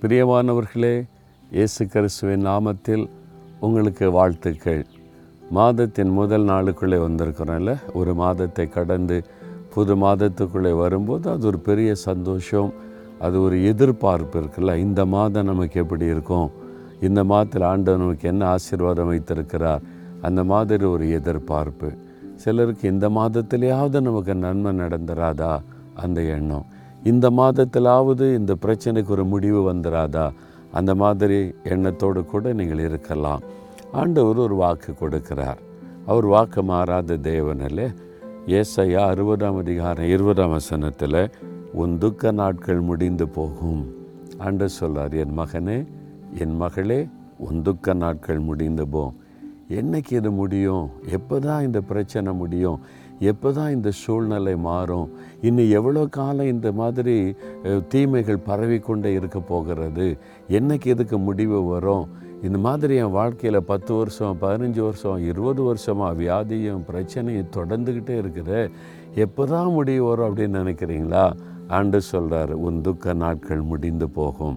பிரியமானவர்களே இயேசு கிறிஸ்துவின் நாமத்தில் உங்களுக்கு வாழ்த்துக்கள். மாதத்தின் முதல் நாளுக்குள்ளே வந்திருக்கிறோம்ல ஒரு மாதத்தை கடந்து புது மாதத்துக்குள்ளே வரும்போது அது ஒரு பெரிய சந்தோஷம் அது ஒரு எதிர்பார்ப்பு இருக்குல்ல இந்த மாதம் நமக்கு எப்படி இருக்கும்? இந்த மாதத்தில் ஆண்டவர் நமக்கு என்ன ஆசீர்வாதம் வைத்திருக்கிறார்? அந்த மாதிரி ஒரு எதிர்பார்ப்பு. சிலருக்கு இந்த மாதத்திலேயாவது நமக்கு நன்மை நடந்துராதா? அந்த எண்ணம். இந்த மாதத்திலாவது இந்த பிரச்சனைக்கு ஒரு முடிவு வந்துடாதா அந்த மாதிரி எண்ணத்தோடு கூட நீங்கள் இருக்கலாம். ஆண்டவர் ஒரு வாக்கு கொடுக்கிறார். அவர் வாக்கு மாறாத தேவனில் ஏசையா அறுபதாம் அதிகாரம் இருபதாம் வசனத்தில் உன் துக்க நாட்கள் முடிந்து போகும். ஆண்டு சொல்றார் என் மகனே என் மகளே உன் துக்க நாட்கள் முடிந்து போம் என்னைக்கு இது முடியும்? எப்போ தான் இந்த பிரச்சனை முடியும்? எப்போ தான் இந்த சூழ்நிலை மாறும்? இன்னும் எவ்வளோ காலம் இந்த மாதிரி தீமைகள் பரவிக்கொண்டே இருக்க போகிறது? என்னைக்கு இதுக்கு முடிவு வரும்? இந்த மாதிரி என் வாழ்க்கையில் பத்து வருஷம் பதினஞ்சு வருஷம் இருபது வருஷமாக வியாதியும் பிரச்சனையும் தொடர்ந்துக்கிட்டே இருக்குது. எப்போ தான் முடிவு வரும் அப்படின்னு நினைக்கிறீங்களா? ஆண்டு சொல்கிறார் உன் துக்க நாட்கள் முடிந்து போகும்.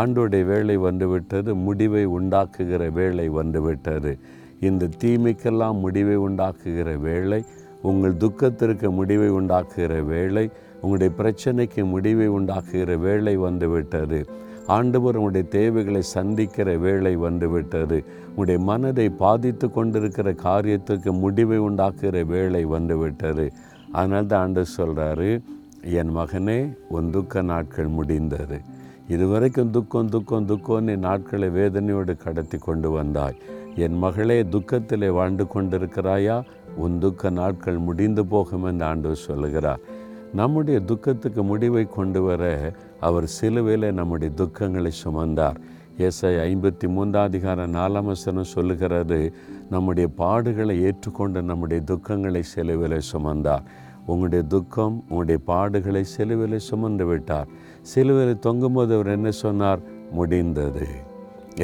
ஆண்டோடைய வேலை வந்துவிட்டது முடிவை உண்டாக்குகிற வேலை வந்துவிட்டது. இந்த தீமைக்கெல்லாம் முடிவை உண்டாக்குகிற வேலை உங்கள் துக்கத்திற்கு முடிவை உண்டாக்குகிற வேலை உங்களுடைய பிரச்சனைக்கு முடிவை உண்டாக்குகிற வேலை வந்துவிட்டது. ஆண்டவர் உங்களுடைய தேவைகளை சந்திக்கிற வேலை வந்துவிட்டது. உங்களுடைய மனதை பாதித்து கொண்டிருக்கிற காரியத்துக்கு முடிவை உண்டாக்குகிற வேலை வந்துவிட்டது. அதனால் தான் ஆண்டு சொல்கிறாரு என் மகனே உன் துக்க நாட்கள் முடிந்தது. இதுவரைக்கும் துக்கம் துக்கம் துக்கம்னு நாட்களை வேதனையோடு கடத்தி கொண்டு வந்தாய். என் மகளே துக்கத்திலே வாழ்ந்து கொண்டிருக்கிறாயா? உன் துக்க நாட்கள் முடிந்து போகும் என்று ஆண்டவர் சொல்லுகிறார். நம்முடைய துக்கத்துக்கு முடிவை கொண்டு வர அவர் சிலுவையில் நம்முடைய துக்கங்களை சுமந்தார். எஸ்ஐ ஐம்பத்தி மூன்றாம் அதிகார நாலாம் வசனம் சொல்லுகிறது நம்முடைய பாடுகளை ஏற்றுக்கொண்டு நம்முடைய துக்கங்களை சிலுவையில் சுமந்தார். உங்களுடைய துக்கம் உங்களுடைய பாடுகளை சிலுவையில் சுமந்து விட்டார். சிலுவையில் தொங்கும்போது அவர் என்ன சொன்னார்? முடிந்தது.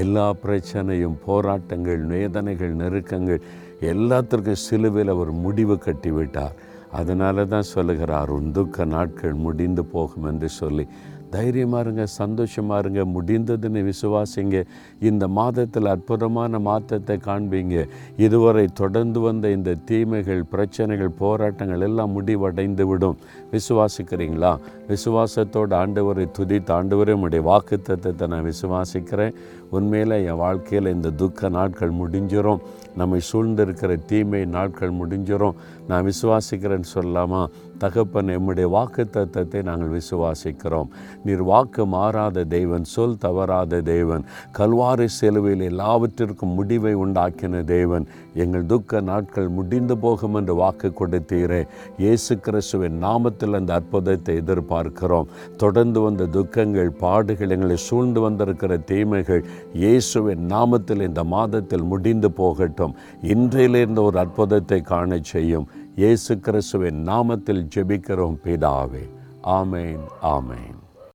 எல்லா பிரச்சனையும் போராட்டங்கள் வேதனைகள் நெருக்கங்கள் எல்லாத்திற்கும் சிலுவையில் அவர் முடிவு கட்டிவிட்டார். அதனால தான் சொல்லுகிறார் உன் துக்க நாட்கள் முடிந்து போகும் என்று சொல்லி. தைரியமாக இருங்க சந்தோஷமாக இருங்க முடிந்ததுன்னு விசுவாசிங்க. இந்த மாதத்தில் அற்புதமான மாற்றத்தை காண்பீங்க. இதுவரை தொடர்ந்து வந்த இந்த தீமைகள் பிரச்சனைகள் போராட்டங்கள் எல்லாம் முடிவடைந்து விடும் விசுவாசிக்கிறீங்களா? விசுவாசத்தோடு ஆண்டவரை துதித்து ஆண்டவரே உடைய வாக்கு தத்துவத்தை நான் விசுவாசிக்கிறேன். உண்மையில் என் வாழ்க்கையில் இந்த துக்க நாட்கள் முடிஞ்சிடும் நம்மை சூழ்ந்திருக்கிற தீமை நாட்கள் முடிஞ்சிடும் நான் விசுவாசிக்கிறேன்னு சொல்லலாமா? தகப்பன் எம்முடைய வாக்கு தத்துவத்தை நாங்கள் விசுவாசிக்கிறோம். நீர் வாக்கு மாறாத தெய்வன் சொல் தவறாத தெய்வன் கல்வாரி செலுவையில் எல்லாவற்றிற்கும் முடிவை உண்டாக்கின தேவன். எங்கள் துக்க நாட்கள் முடிந்து போகும் என்று வாக்கு கொடுத்தீரே. இயேசு கிறிஸ்துவின் நாமத்தில் அந்த அற்புதத்தை எதிர்பார்க்கிறோம். தொடர்ந்து வந்த துக்கங்கள் பாடுகள் எங்களை சூழ்ந்து வந்திருக்கிற தீமைகள் இயேசுவின் நாமத்தில் இந்த மாதத்தில் முடிந்து போகட்டும். இன்றையிலிருந்து ஒரு அற்புதத்தை காண செய்யும். இயேசு கிறிஸ்துவின் நாமத்தில் ஜெபிக்கிறோம் பிதாவே. ஆமேன் ஆமேன்.